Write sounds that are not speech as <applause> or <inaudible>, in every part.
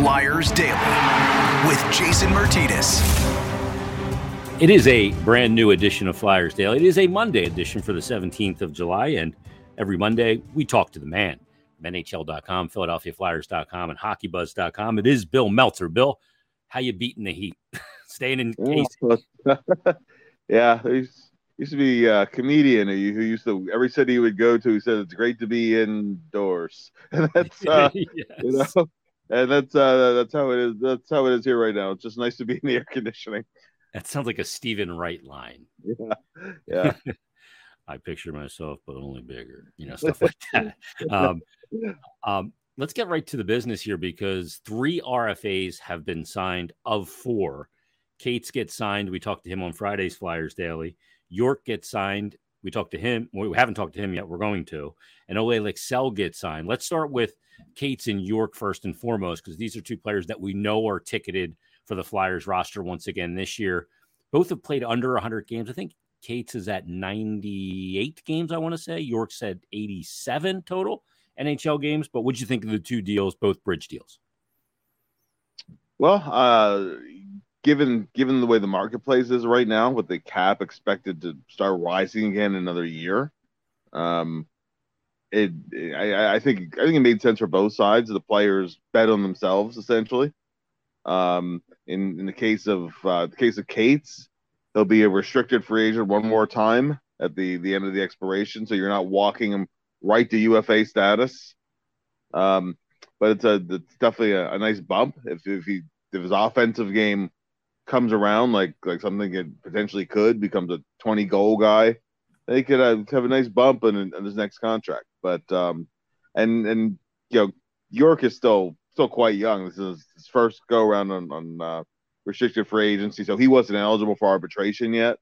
Flyers Daily with Jason Myrtetus. It is a brand new edition of Flyers Daily. It is a Monday edition for the 17th of July. And every Monday, we talk to the man. NHL.com, PhiladelphiaFlyers.com, and HockeyBuzz.com. It is Bill Meltzer. Bill, how you beating the heat? <laughs> Staying in case. <laughs> yeah, he's used to be a comedian who, who used to every city he would go to. He said it's great to be indoors, and <laughs> that's uh, yes. you know, and that's uh, that's how it is. That's how it is here right now. It's just nice to be in the air conditioning. That sounds like a Steven Wright line. Yeah, yeah. <laughs> I picture myself, but only bigger, you know, stuff like that. Um, um, let's get right to the business here because three RFAs have been signed of four. Cates gets signed. We talked to him on Friday's Flyers Daily. York gets signed. We talked to him. we haven't talked to him yet. We're going to. And Olle Lycksell gets signed. Let's start with Cates and York first and foremost, because these are two players that we know are ticketed for the Flyers roster once again this year. Both have played under 100 games. I think Cates is at 98 games, I want to say. York said 87 total NHL games. But what'd you think of the two deals, both bridge deals? Well, uh, given given the way the marketplace is right now, with the cap expected to start rising again another year, um, it I, I think I think it made sense for both sides. The players bet on themselves essentially. Um, in in the case of uh, the case of Cates, he'll be a restricted free agent one more time at the the end of the expiration, so you're not walking him right to UFA status. Um, but it's a it's definitely a, a nice bump if if he if his offensive game comes around like like something it potentially could becomes a 20 goal guy they could uh, have a nice bump in, in his next contract but um and and you know york is still still quite young. This is his first go around on, on uh, restricted free agency so he wasn't eligible for arbitration yet.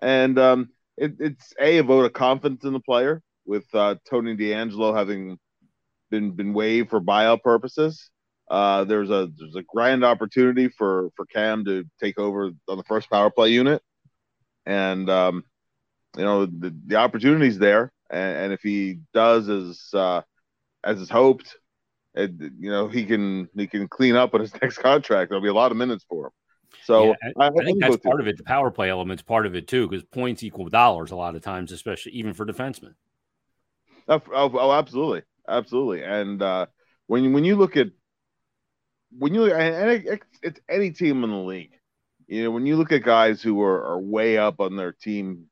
And um it, it's a, a vote of confidence in the player with uh, tony deangelo having been been waived for buyout purposes. Uh, there's a there's a grand opportunity for for Cam to take over on the first power play unit, and um, you know the, the opportunity's there, and, and if he does as uh, as is hoped, it, you know he can he can clean up on his <laughs> next contract. There'll be a lot of minutes for him. So yeah, I, I, I, think that's part of it. The power play element's part of it too, because points equal dollars a lot of times, especially even for defensemen. Oh, oh, oh absolutely, absolutely. And uh, when when you look at when you and it's any team in the league, you know, when you look at guys who are, are way up on their team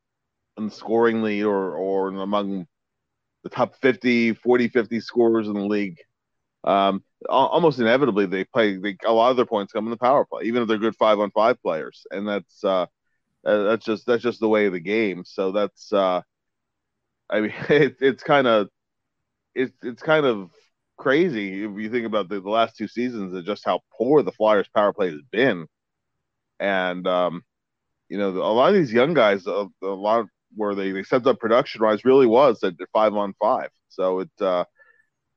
in scoring lead or or among the top 50, 40, 50 scorers in the league, um, almost inevitably they play they, a lot of their points come in the power play, even if they're good five on five players, and that's uh, that's just that's just the way of the game. So that's uh, I mean, <laughs> it, it's kind of it's it's kind of crazy if you think about the, the last two seasons and just how poor the Flyers power play has been. And um, you know, a lot of these young guys, a, a lot where they, they stepped up production wise really was at five on five. So it uh,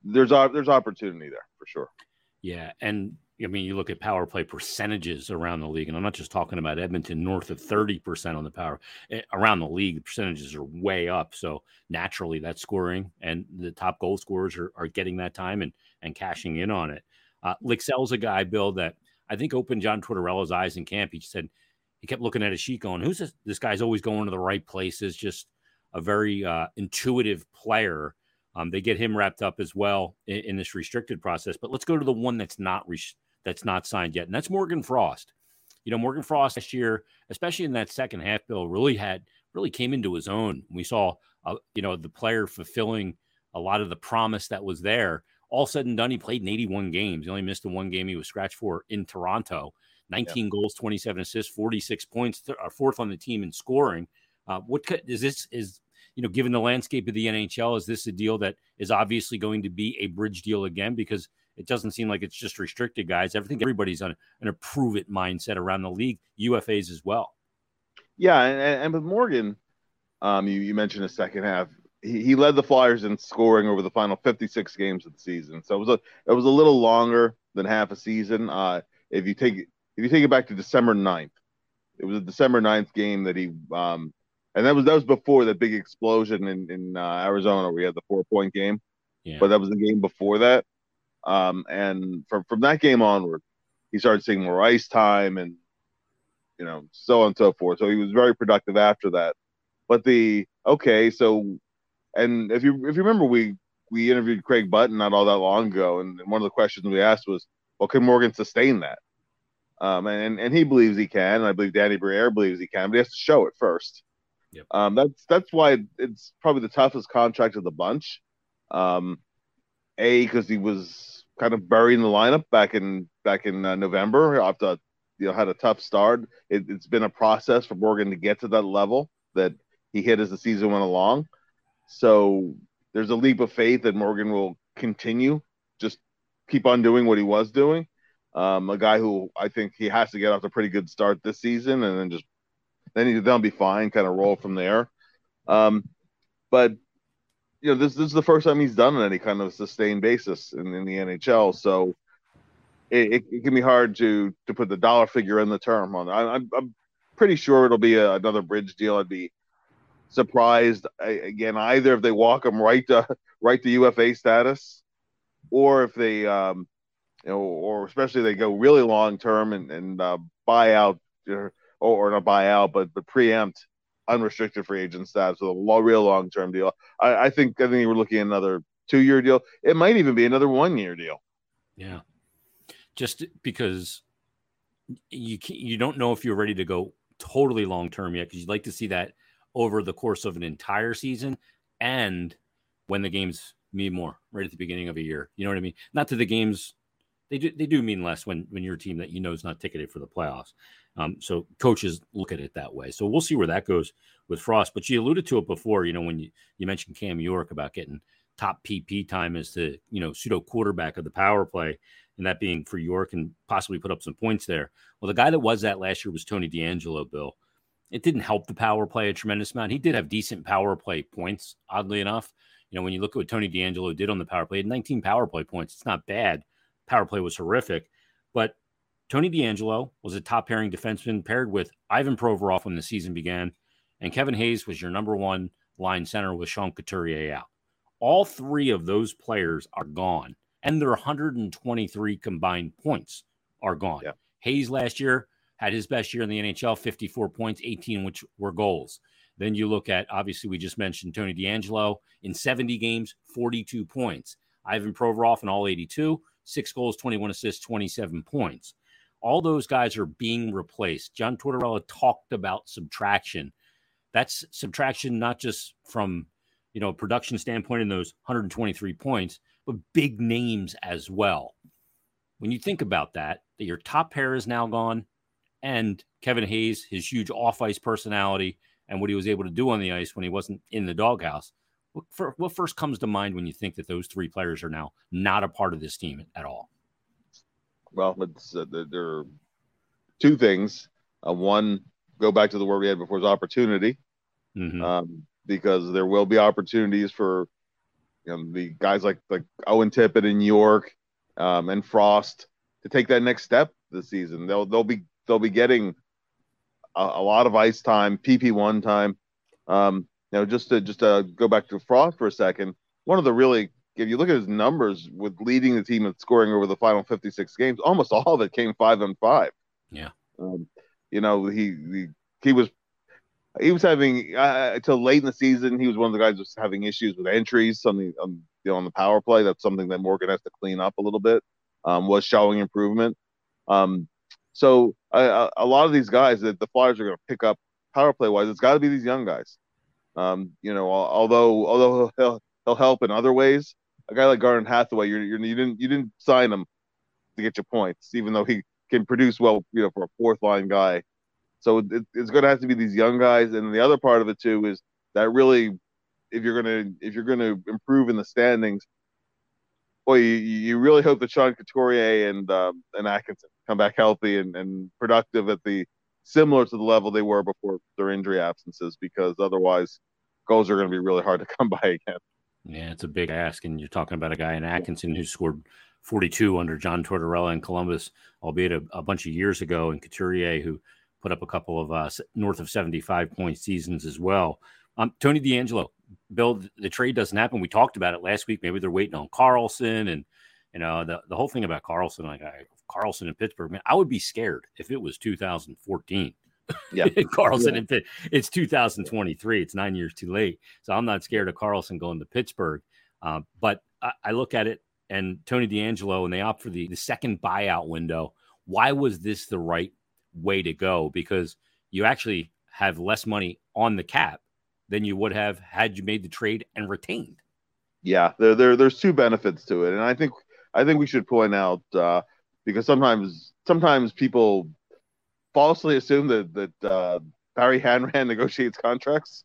there's there's opportunity there for sure. Yeah, and I mean, you look at power play percentages around the league, and I'm not just talking about Edmonton, north of 30% on the power. Eh, around the league, the percentages are way up. So naturally, that's scoring, and the top goal scorers are, are getting that time and, and cashing in on it. Uh, Lycksell's a guy, Bill, that I think opened John Tortorella's eyes in camp. He said he kept looking at his sheet going, Who's this? This guy's always going to the right places, just a very uh, intuitive player. Um, they get him wrapped up as well in, in, this restricted process. But let's go to the one that's not restricted that's not signed yet, and that's Morgan Frost. You know, Morgan Frost last year, especially in that second half, Bill really had really came into his own. We saw, uh, you know, the player fulfilling a lot of the promise that was there. All said and done, he played in 81 games. He only missed the one game he was scratched for in Toronto. 19 yeah. goals, 27 assists, 46 points, th- fourth on the team in scoring. Uh, what could, is this? Is you know, given the landscape of the NHL, is this a deal that is obviously going to be a bridge deal again? Because it doesn't seem like it's just restricted guys. I think everybody's on an approve it mindset around the league, UFAs as well. Yeah, and, and with Morgan, um, you, you mentioned the second half. He, he led the Flyers in scoring over the final 56 games of the season. So it was a it was a little longer than half a season. Uh, if you take if you take it back to December 9th, it was a December 9th game that he um, and that was that was before that big explosion in in uh, Arizona where he had the four point game. Yeah. But that was the game before that. Um, and from from that game onward, he started seeing more ice time and you know so on and so forth. So he was very productive after that. But the okay, so and if you if you remember, we we interviewed Craig Button not all that long ago, and, and one of the questions we asked was, "Well, can Morgan sustain that?" Um, and and he believes he can, and I believe Danny Briere believes he can, but he has to show it first. Yep. Um, that's that's why it's probably the toughest contract of the bunch. Um, a because he was kind of buried in the lineup back in back in uh, November after you know had a tough start. It, it's been a process for Morgan to get to that level that he hit as the season went along. So there's a leap of faith that Morgan will continue, just keep on doing what he was doing. Um, a guy who I think he has to get off a pretty good start this season, and then just then he, they'll be fine, kind of roll from there. Um, but you know, this this is the first time he's done on any kind of sustained basis in, in the NHL, so it, it, it, can be hard to to put the dollar figure in the term on. I, I'm I'm pretty sure it'll be a, another bridge deal. I'd be surprised again either if they walk him right to right to UFA status, or if they um, you know, or especially they go really long term and and uh, buy out or, or not buy out, but but preempt unrestricted free agent status with a low, real long term deal. I, I think I think we're looking at another two year deal. It might even be another one year deal. Yeah, just because you you don't know if you're ready to go totally long term yet, because you'd like to see that over the course of an entire season and when the games mean more right at the beginning of a year. You know what I mean? Not that the games they do they do mean less when when you're a team that you know is not ticketed for the playoffs. Um, so coaches look at it that way. So we'll see where that goes with Frost. But you alluded to it before, you know, when you, you mentioned Cam York about getting top PP time as the, you know, pseudo quarterback of the power play, and that being for York and possibly put up some points there. Well, the guy that was that last year was Tony DeAngelo, Bill. It didn't help the power play a tremendous amount. He did have decent power play points, oddly enough. You know, when you look at what Tony DeAngelo did on the power play, he had 19 power play points. It's not bad. Power play was horrific, but Tony DeAngelo was a top pairing defenseman paired with Ivan Provorov when the season began, and Kevin Hayes was your number one line center with Sean Couturier out. All three of those players are gone, and their 123 combined points are gone. Yeah. Hayes last year had his best year in the NHL, 54 points, 18 which were goals. Then you look at obviously we just mentioned Tony DeAngelo in 70 games, 42 points. Ivan Provorov in all 82, six goals, 21 assists, 27 points. All those guys are being replaced. John Tortorella talked about subtraction. That's subtraction not just from you know production standpoint in those 123 points, but big names as well. When you think about that, that your top pair is now gone, and Kevin Hayes, his huge off ice personality, and what he was able to do on the ice when he wasn't in the doghouse. What, for, what first comes to mind when you think that those three players are now not a part of this team at all? well, it's uh, there are two things. Uh, one, go back to the word we had before is opportunity, mm-hmm. um, because there will be opportunities for you know the guys like like Owen Tippett in York um, and Frost to take that next step this season. They'll they'll be they'll be getting a, a lot of ice time, PP one time. Um, know, just to just to go back to Frost for a second, one of the really if you look at his numbers with leading the team in scoring over the final 56 games, almost <laughs> all of it came five and five. Yeah. Um, you know, he, he, he was, he was having uh, until late in the season. He was one of the guys was having issues with entries, something um, you know, on the power play. That's something that Morgan has to clean up a little bit. Um, was showing improvement. Um, so a, a lot of these guys that the Flyers are going to pick up power play wise, it's got to be these young guys. Um, you know, although although he'll, he'll help in other ways, a guy like Garnet Hathaway, you're, you're, you didn't you didn't sign him to get your points, even though he can produce well, you know, for a fourth line guy. So it, it's going to have to be these young guys, and the other part of it too is that really, if you're gonna if you're gonna improve in the standings, boy, you, you really hope that Sean Couturier and um, and Atkinson come back healthy and, and productive at the similar to the level they were before their injury absences, because otherwise, goals are going to be really hard to come by again. Yeah, it's a big ask. And you're talking about a guy in Atkinson who scored 42 under John Tortorella in Columbus, albeit a, a bunch of years ago, and Couturier, who put up a couple of uh, north of 75 point seasons as well. Um, Tony DeAngelo, Bill, the trade doesn't happen. We talked about it last week. Maybe they're waiting on Karlsson and You know, the, the whole thing about Karlsson, like I, Karlsson in Pittsburgh, man, I would be scared if it was 2014. Yeah. <laughs> Karlsson Yeah. in Pitt. It's 2023. It's nine years too late. So I'm not scared of Karlsson going to Pittsburgh. Uh, but I, I look at it and Tony DeAngelo, and they opt for the, the second buyout window. Why was this the right way to go? Because you actually have less money on the cap than you would have had you made the trade and retained. Yeah, there, there there's two benefits to it, and I think I think we should point out uh, because sometimes sometimes people falsely assume that that uh, Barry Hanrahan <laughs> negotiates contracts.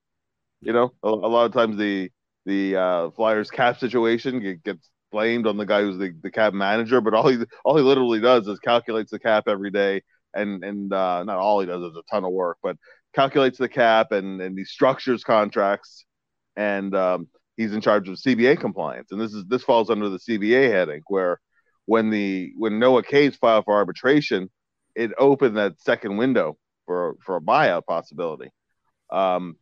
You know, a, a lot of times the the uh, Flyers cap situation gets blamed on the guy who's the, the cap manager, but all he all he literally does is calculates the cap every day, and and uh, not all he does is a ton of work, but calculates the cap and and he structures contracts, and um, he's in charge of CBA compliance, and this is this falls under the CBA heading where when the when Noah Cates filed for arbitration, it opened that second window for for a buyout possibility. Um,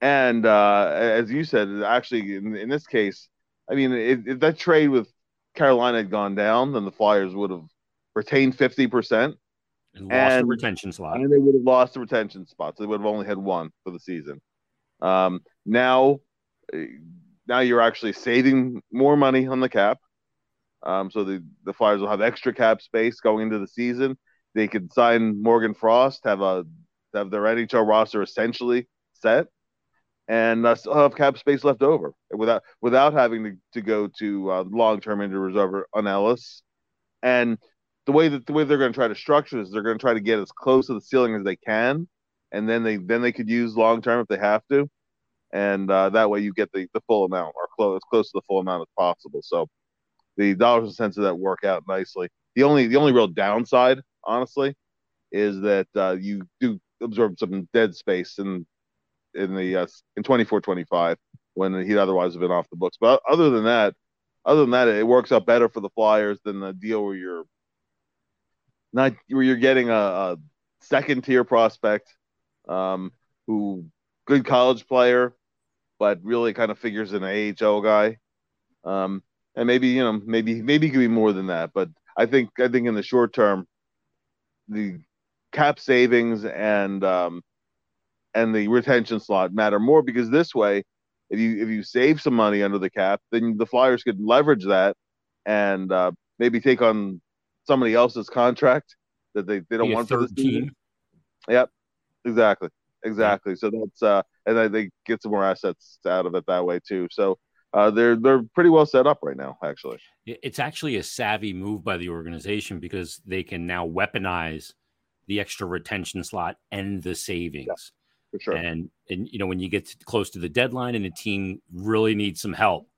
and uh, as you said, actually in, in this case, I mean, if, if that trade with Carolina had gone down, then the Flyers would have retained fifty percent, And lost the retention slot. and they would have lost the retention spots. They would have only had one for the season. Um, now, eh, now you're actually saving more money on the cap. Um, so the the Flyers will have extra cap space going into the season. They could sign Morgan Frost, have a have their NHL roster essentially set, and uh, still have cap space left over without without having to, to go to uh, long term injury reserve on Ellis. And the way that the way they're going to try to structure this, they're going to try to get as close to the ceiling as they can, and then they then they could use long term if they have to, and uh, that way you get the, the full amount or close as close to the full amount as possible. So the dollars and cents of that work out nicely. The only the only real downside, honestly, is that uh, you do absorb some dead space in in the uh, in 24-25 when he'd otherwise have been off the books. But other than that, other than that, it works out better for the Flyers than the deal where you're not where you're getting a, a second tier prospect um, who good college player, but really kind of figures an AHL guy. Um, and maybe you know maybe maybe he could be more than that, but I think I think in the short term, the cap savings and um, and the retention slot matter more because this way, if you if you save some money under the cap, then the Flyers could leverage that and uh, maybe take on somebody else's contract that they, they don't want for the team. Yep, exactly, exactly. So that's uh, and they get some more assets out of it that way too. So uh, they're they're pretty well set up right now, actually. It's actually a savvy move by the organization because they can now weaponize the extra retention slot and the savings. For sure. And and you know when you get to, close to the deadline and a team really needs some help,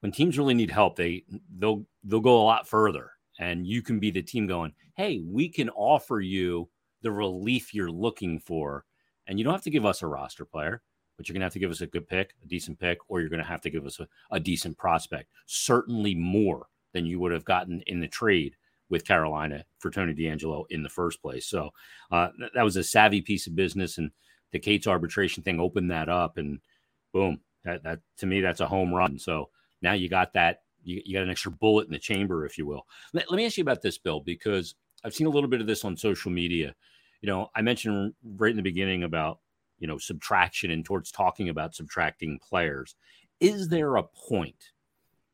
when teams really need help, they they'll they'll go a lot further. And you can be the team going, hey, we can offer you the relief you're looking for, and you don't have to give us a roster player, but you're gonna have to give us a good pick, a decent pick, or you're gonna have to give us a, a decent prospect. Certainly more than you would have gotten in the trade with Carolina for Tony DeAngelo in the first place. So uh, th- that was a savvy piece of business, and the Cates' arbitration thing opened that up, and boom, that, that to me that's a home run. So now you got that, you, you got an extra bullet in the chamber, if you will. Let, let me ask you about this, Bill, because I've seen a little bit of this on social media. You know, I mentioned right in the beginning about you know subtraction and Torts talking about subtracting players. Is there a point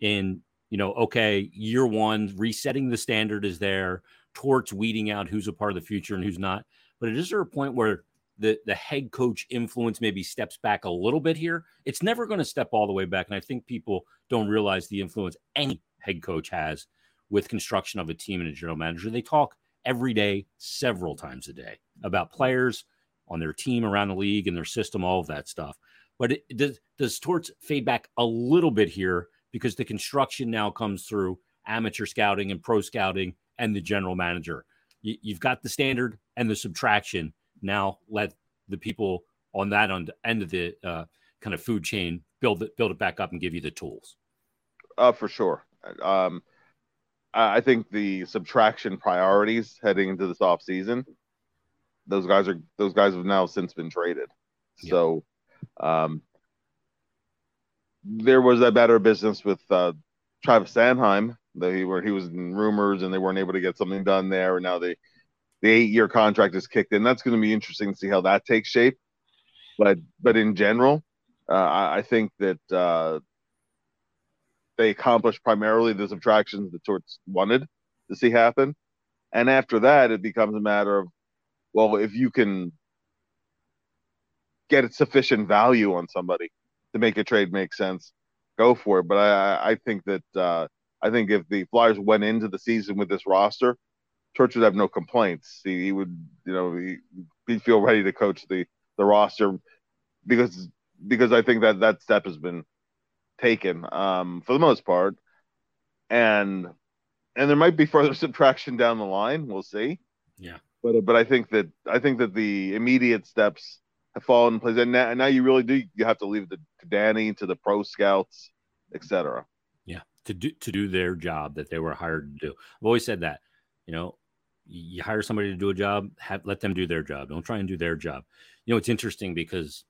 in you know, okay, year one, resetting the standard is there, Torts weeding out who's a part of the future and who's not. But is there a point where the the head coach influence maybe steps back a little bit here? It's never going to step all the way back, and I think people don't realize the influence any head coach has with construction of a team and a general manager. They talk every day, several times a day, about players on their team around the league and their system, all of that stuff. But it, does does Torts fade back a little bit here because the construction now comes through amateur scouting and pro scouting and the general manager. You, you've got the standard and the subtraction. Now let the people on that on end of the uh, kind of food chain build it build it back up and give you the tools. Uh, for sure. Um, I think the subtraction priorities heading into this off season, those guys are those guys have now since been traded. Yeah. So, um, there was that better business with uh, Travis Sanheim They were he was in rumors and they weren't able to get something done there, and now they the eight year contract is kicked in. That's going to be interesting to see how that takes shape. But but in general, uh, I, I, think that uh, they accomplished primarily the subtractions the Torts wanted to see happen, and after that, it becomes a matter of well, if you can get sufficient value on somebody to make a trade make sense, go for it. But I I think that uh, I think if the Flyers went into the season with this roster Torts would have no complaints. He, he would, you know, he, he'd feel ready to coach the the roster because because I think that that step has been taken um, for the most part, and and there might be further <laughs> subtraction down the line. We'll see. Yeah. But but I think that I think that the immediate steps have fallen in place, and now, and now you really do you have to leave to, to Danny, to the pro scouts, etc. Yeah, to do to do their job that they were hired to do. I've always said that. You know, you hire somebody to do a job, have, let them do their job. Don't try and do their job. You know, it's interesting because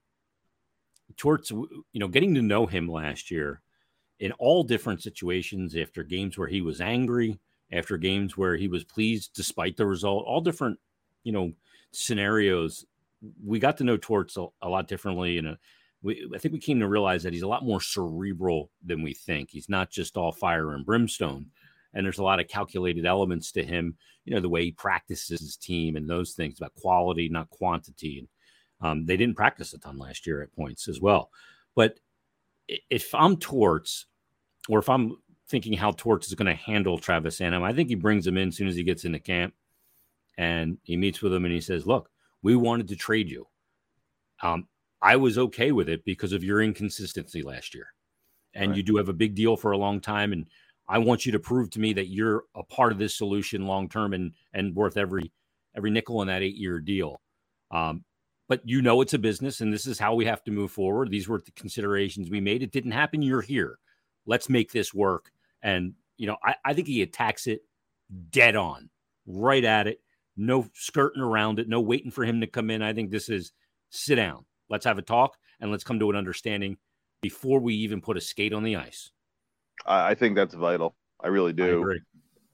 Torts, you know, getting to know him last year in all different situations after games where he was angry, after games where he was pleased despite the result, all different, you know, scenarios. We got to know Torts a, a lot differently. And we, I think we came to realize that he's a lot more cerebral than we think. He's not just all fire and brimstone and there's a lot of calculated elements to him. You know, the way he practices his team and those things about quality, not quantity. And um, they didn't practice a ton last year at points as well. But if I'm Torts, or if I'm thinking how Torts is going to handle Travis Sanheim, I think he brings him in as soon as he gets into camp, and he meets with him and he says, "Look, we wanted to trade you. Um, I was okay with it because of your inconsistency last year, and right. you do have a big deal for a long time, and I want you to prove to me that you're a part of this solution long term and and worth every every nickel in that eight year deal. Um, but you know it's a business, and this is how we have to move forward. These were the considerations we made. It didn't happen. You're here. Let's make this work. And you know, I, I think he attacks it dead on, right at it. No skirting around it. No waiting for him to come in. I think this is sit down. Let's have a talk and let's come to an understanding before we even put a skate on the ice. I, I think that's vital. I really do.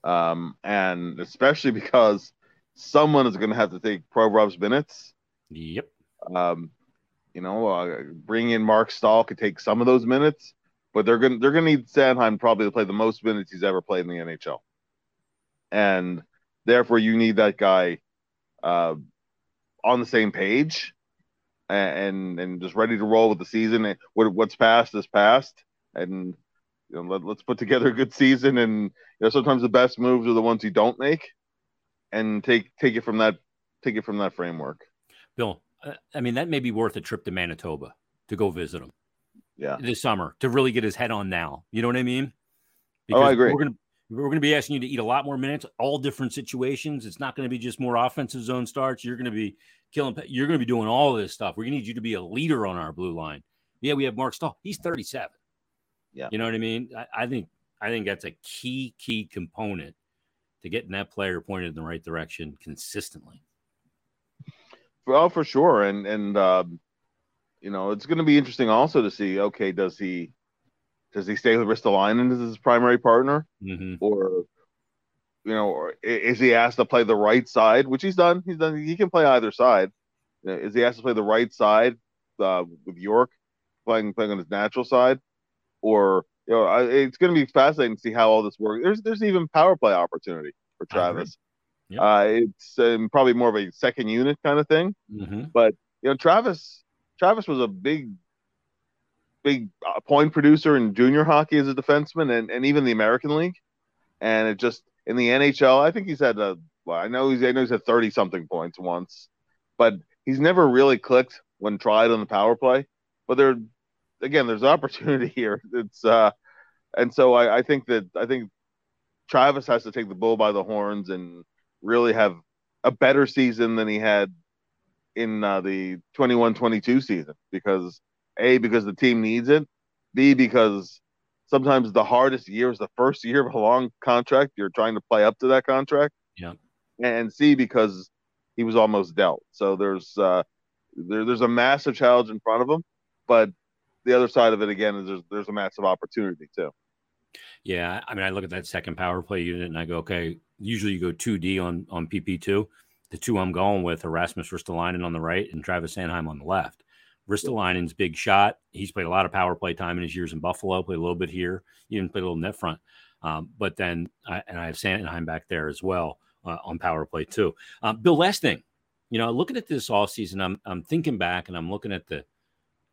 I um, and especially because someone is going to have to take Provorov's minutes. Yep. Um, you know, uh, bring in Marc Staal could take some of those minutes, but they're to they're to need Sanheim probably to play the most minutes he's ever played in the NHL, and therefore you need that guy uh, on the same page and and just ready to roll with the season. What what's past is past, and you know, let, us put together a good season. And you know sometimes the best moves are the ones you don't make. And take take it from that take it from that framework. Bill i mean that may be worth a trip to manitoba to go visit him yeah this summer to really get his head on now you know what i mean because oh, I agree. we're gonna we're gonna be asking you to eat a lot more minutes all different situations it's not gonna be just more offensive zone starts you're gonna be killing you're gonna be doing all this stuff we're gonna need you to be a leader on our blue line yeah we have Marc Staal he's 37 yeah. You know what I mean? I, I think I think that's a key, key component to getting that player pointed in the right direction consistently. Well, for sure. And and um, you know, it's gonna be interesting also to see, okay, does he does he stay with Ristolainen as his primary partner? Mm-hmm. Or you know, or is he asked to play the right side, which he's done. He's done. He can play either side. Is he asked to play the right side uh, with York playing playing on his natural side, or you know, it's going to be fascinating to see how all this works. There's there's even power play opportunity for Travis. Yep. Uh, it's um, probably more of a second unit kind of thing, mm-hmm. but you know, Travis Travis was a big big uh, point producer in junior hockey as a defenseman and, and even the American League, and it just in the NHL, I think he's had a well, I know he's I know he's had thirty something points once, but he's never really clicked when tried on the power play. But there again, there's <laughs> opportunity here. It's uh, and so I, I think that I think Travis has to take the bull by the horns and really have a better season than he had in uh, the 21-22 season because a because the team needs it, b because sometimes the hardest year is the first year of a long contract. You're trying to play up to that contract. Yeah. And C because he was almost dealt. So there's uh, there, there's a massive challenge in front of him, but the other side of it again is there's there's a massive opportunity too. Yeah, I mean, I look at that second power play unit and I go, okay. Usually you go two D on on PP two. The two I'm going with are Rasmus Ristolainen on the right and Travis Sanheim on the left. Ristolainen's big shot. He's played a lot of power play time in his years in Buffalo. Played a little bit here. Even played a little net front. Um, but then, I, and I have Sanheim back there as well uh, on power play too. Um, Bill, last thing, you know, looking at this all season, I'm I'm thinking back and I'm looking at the.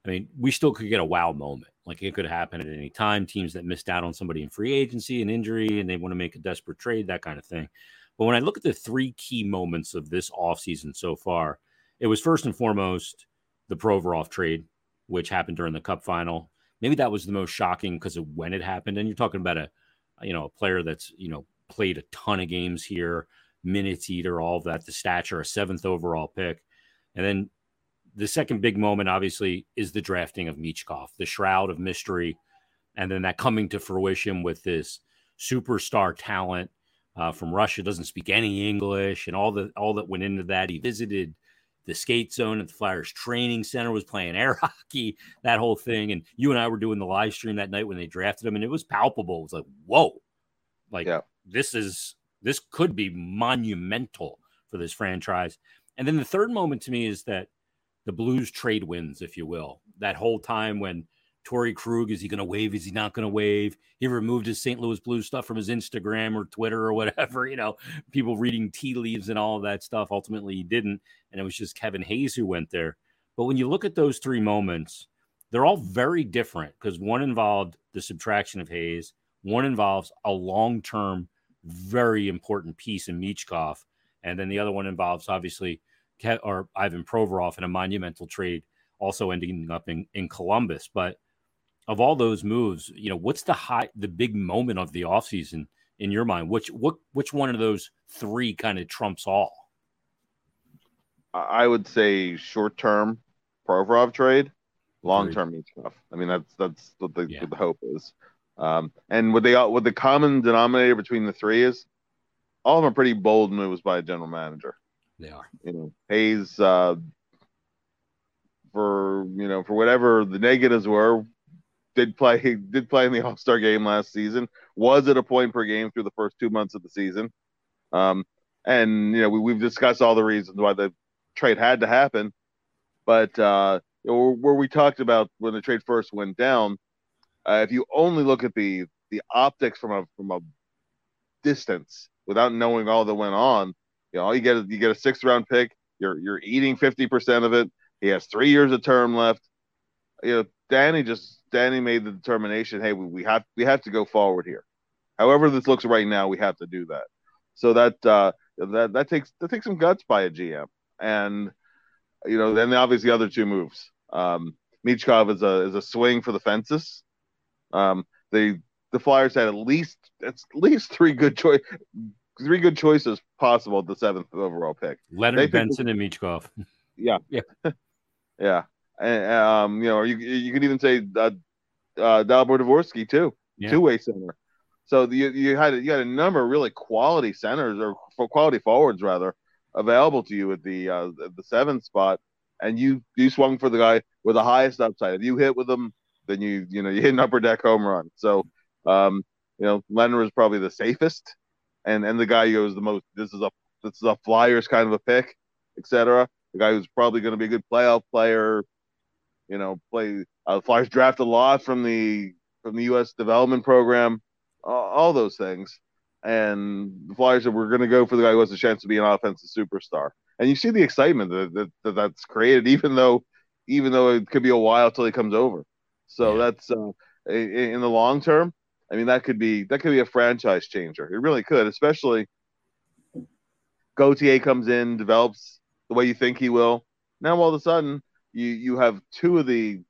I mean, we still could get a wow moment. Like it could happen at any time. Teams that missed out on somebody in free agency and injury, and they want to make a desperate trade, that kind of thing. But when I look at the three key moments of this offseason so far, it was first and foremost the Provorov trade, which happened during the Cup final. Maybe that was the most shocking because of when it happened. And you're talking about a, you know, a player that's you know played a ton of games here, minutes eater, all of that, the stature, a seventh overall pick, and then the second big moment, obviously, is the drafting of Michkov, the shroud of mystery, and then that coming to fruition with this superstar talent uh, from Russia, doesn't speak any English, and all the all that went into that. He visited the skate zone at the Flyers training center, was playing air <laughs> hockey, that whole thing. And you and I were doing the live stream that night when they drafted him, and it was palpable. It was like, whoa, like yeah. this is this could be monumental for this franchise. And then the third moment to me is that the Blues trade wins, if you will. That whole time when Torey Krug, is he going to waive? Is he not going to waive? He removed his St. Louis Blues stuff from his Instagram or Twitter or <laughs> whatever, you know, people reading tea leaves and all of that stuff. Ultimately, he didn't. And it was just Kevin Hayes who went there. But when you look at those three moments, they're all very different because one involved the subtraction of Hayes, one involves a long term, very important piece in Michkov. And then the other one involves obviously or Ivan Provorov in a monumental trade, also ending up in, in Columbus. But of all those moves, you know, what's the high, the big moment of the offseason in your mind? Which what which one of those three kind of trumps all? I would say short term Provorov trade, long term Michkov. I mean, that's that's what the, yeah. what the hope is. Um, and what they what the common denominator between the three is, all of them are pretty bold moves by a general manager. They are. You know, Hayes uh, for you know for whatever the negatives were, did play <laughs> did play in the All Star game last season. Was at a point per game through the first two months of the season. Um, and you know we, we've discussed all the reasons why the trade had to happen, but uh, where we talked about when the trade first went down, uh, if you only look at the the optics from a from a distance without knowing all that went on, you know, you get you get a sixth round pick. You're you're eating fifty percent of it. He has three years of term left. You know, Danny just Danny made the determination. Hey, we, we have we have to go forward here. However this looks right now, we have to do that. So that uh, that that takes that takes some guts by a GM, and you know, then obviously the other two moves. Um, Michkov is a is a swing for the fences. Um, they the Flyers had at least at least three good choice three good choices possible at the seventh overall pick. Leonard Benson and Michkov. Yeah, <laughs> yeah, <laughs> yeah. Um, you know, or you you could even say uh, uh, Dalibor Dvorsky too, yeah. two way center. So the, you you had you had a number of really quality centers or quality forwards rather available to you at the uh, the seventh spot, and you you swung for the guy with the highest upside. If you hit with them, then you you know <laughs> you hit an upper deck home run. So um, you know Leonard was probably the safest and and the guy goes the most. This is a this is a Flyers kind of a pick, etc. The guy who's probably going to be a good playoff player. You know, play uh, Flyers draft a lot from the from the U.S. development program, uh, all those things. And the Flyers said we're going to go for the guy who has a chance to be an offensive superstar. And you see the excitement that, that, that that's created, even though even though it could be a while till he comes over. So yeah. that's uh, in, in the long term, I mean, that could be that could be a franchise changer. It really could, especially Gauthier comes in, develops the way you think he will. Now all of a sudden, you you have two of the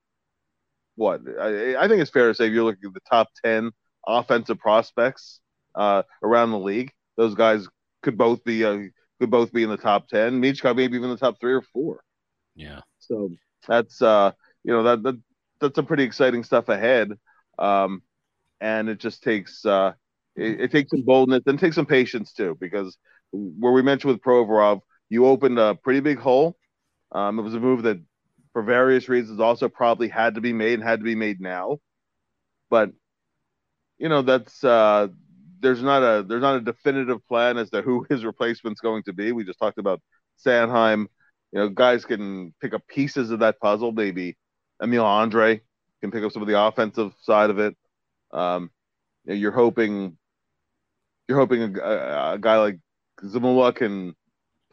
what I, I think it's fair to say if you're looking at the top ten offensive prospects uh, around the league, those guys could both be uh, could both be in the top ten. Michkov maybe even the top three or four. Yeah. So that's uh you know that, that that's some pretty exciting stuff ahead. Um, and it just takes uh, it, it, takes some boldness and takes some patience too, because where we mentioned with Provorov, you opened a pretty big hole. Um, it was a move that, for various reasons, also probably had to be made and had to be made now. But you know, that's uh, there's not a there's not a definitive plan as to who <laughs> his replacement's going to be. We just talked about Sanheim. You know, guys can pick up pieces of that puzzle. Maybe Emil Andrae can pick up some of the offensive side of it. Um, you you're hoping you're hoping a, a, guy like Zamula can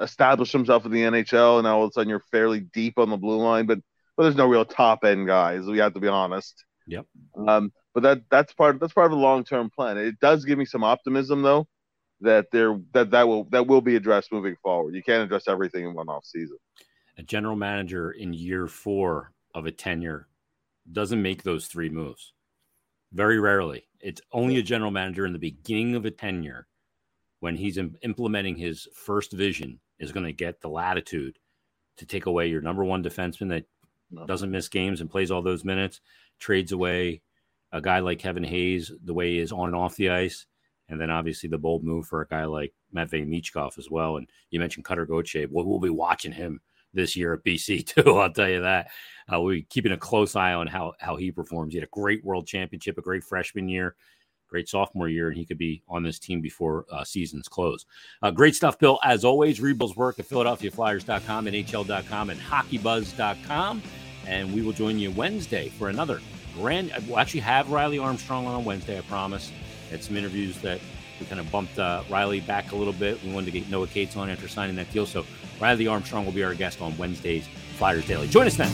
establish himself in the NHL, and all of a sudden you're fairly deep on the blue line. But but there's no real top end guys. We have to be honest. Yep. Um, but that that's part that's part of the long term plan. It does give me some optimism though that there that that will that will be addressed moving forward. You can't address everything in one off season. A general manager in year four of a tenure doesn't make those three moves. Very rarely. It's only a general manager in the beginning of a tenure when he's implementing his first vision is going to get the latitude to take away your number one defenseman that doesn't miss games and plays all those minutes, trades away a guy like Kevin Hayes the way he is on and off the ice, and then obviously the bold move for a guy like Matvey Michkov as well. And you mentioned Cutter Gauthier. We'll, we'll be watching him this year at BC <laughs> too. I'll tell you that. Uh, we'll be keeping a close eye on how how he performs. He had a great World Championship, a great freshman year, great sophomore year, and he could be on this team before uh, seasons close. Uh, great stuff, Bill. As always, read Bill's work at PhiladelphiaFlyers.com, NHL.com, and HockeyBuzz.com. And we will join you Wednesday for another grand. We'll actually have Riley Armstrong on Wednesday, I promise. Had some interviews that we kind of bumped uh, Riley back a little bit. We wanted to get Noah Cates on after signing that deal. So Riley Armstrong will be our guest on Wednesday's Flyers Daily. Join us then.